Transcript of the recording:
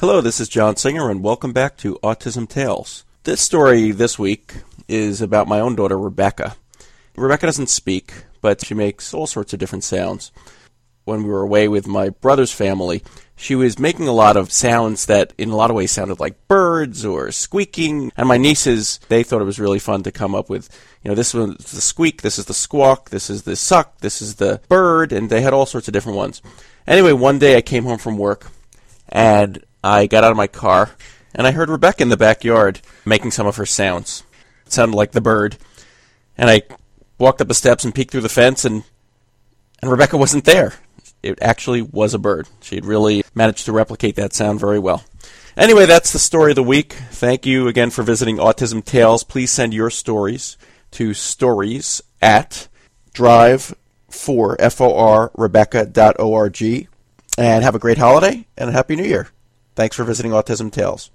Hello, this is Jon Singer, and welcome back to Autism Tales. This story this week is about my own daughter, Rebecca. Rebecca doesn't speak, but she makes all sorts of different sounds. When we were away with my brother's family, she was making a lot of sounds that, in a lot of ways, sounded like birds or squeaking. And my nieces, they thought it was really fun to come up with, you know, this was the squeak, this is the squawk, this is the suck, this is the bird, and they had all sorts of different ones. Anyway, one day I came home from work, and I got out of my car and I heard Rebecca in the backyard making some of her sounds. It sounded like the bird. And I walked up the steps and peeked through the fence and and Rebecca wasn't there. It actually was a bird. She had really managed to replicate that sound very well. Anyway, that's the story of the week. Thank you again for visiting Autism Tales. Please send your stories to stories at drive4 F-O-R, Rebecca.org. And have a great holiday and a happy new year. Thanks for visiting Autism Tales.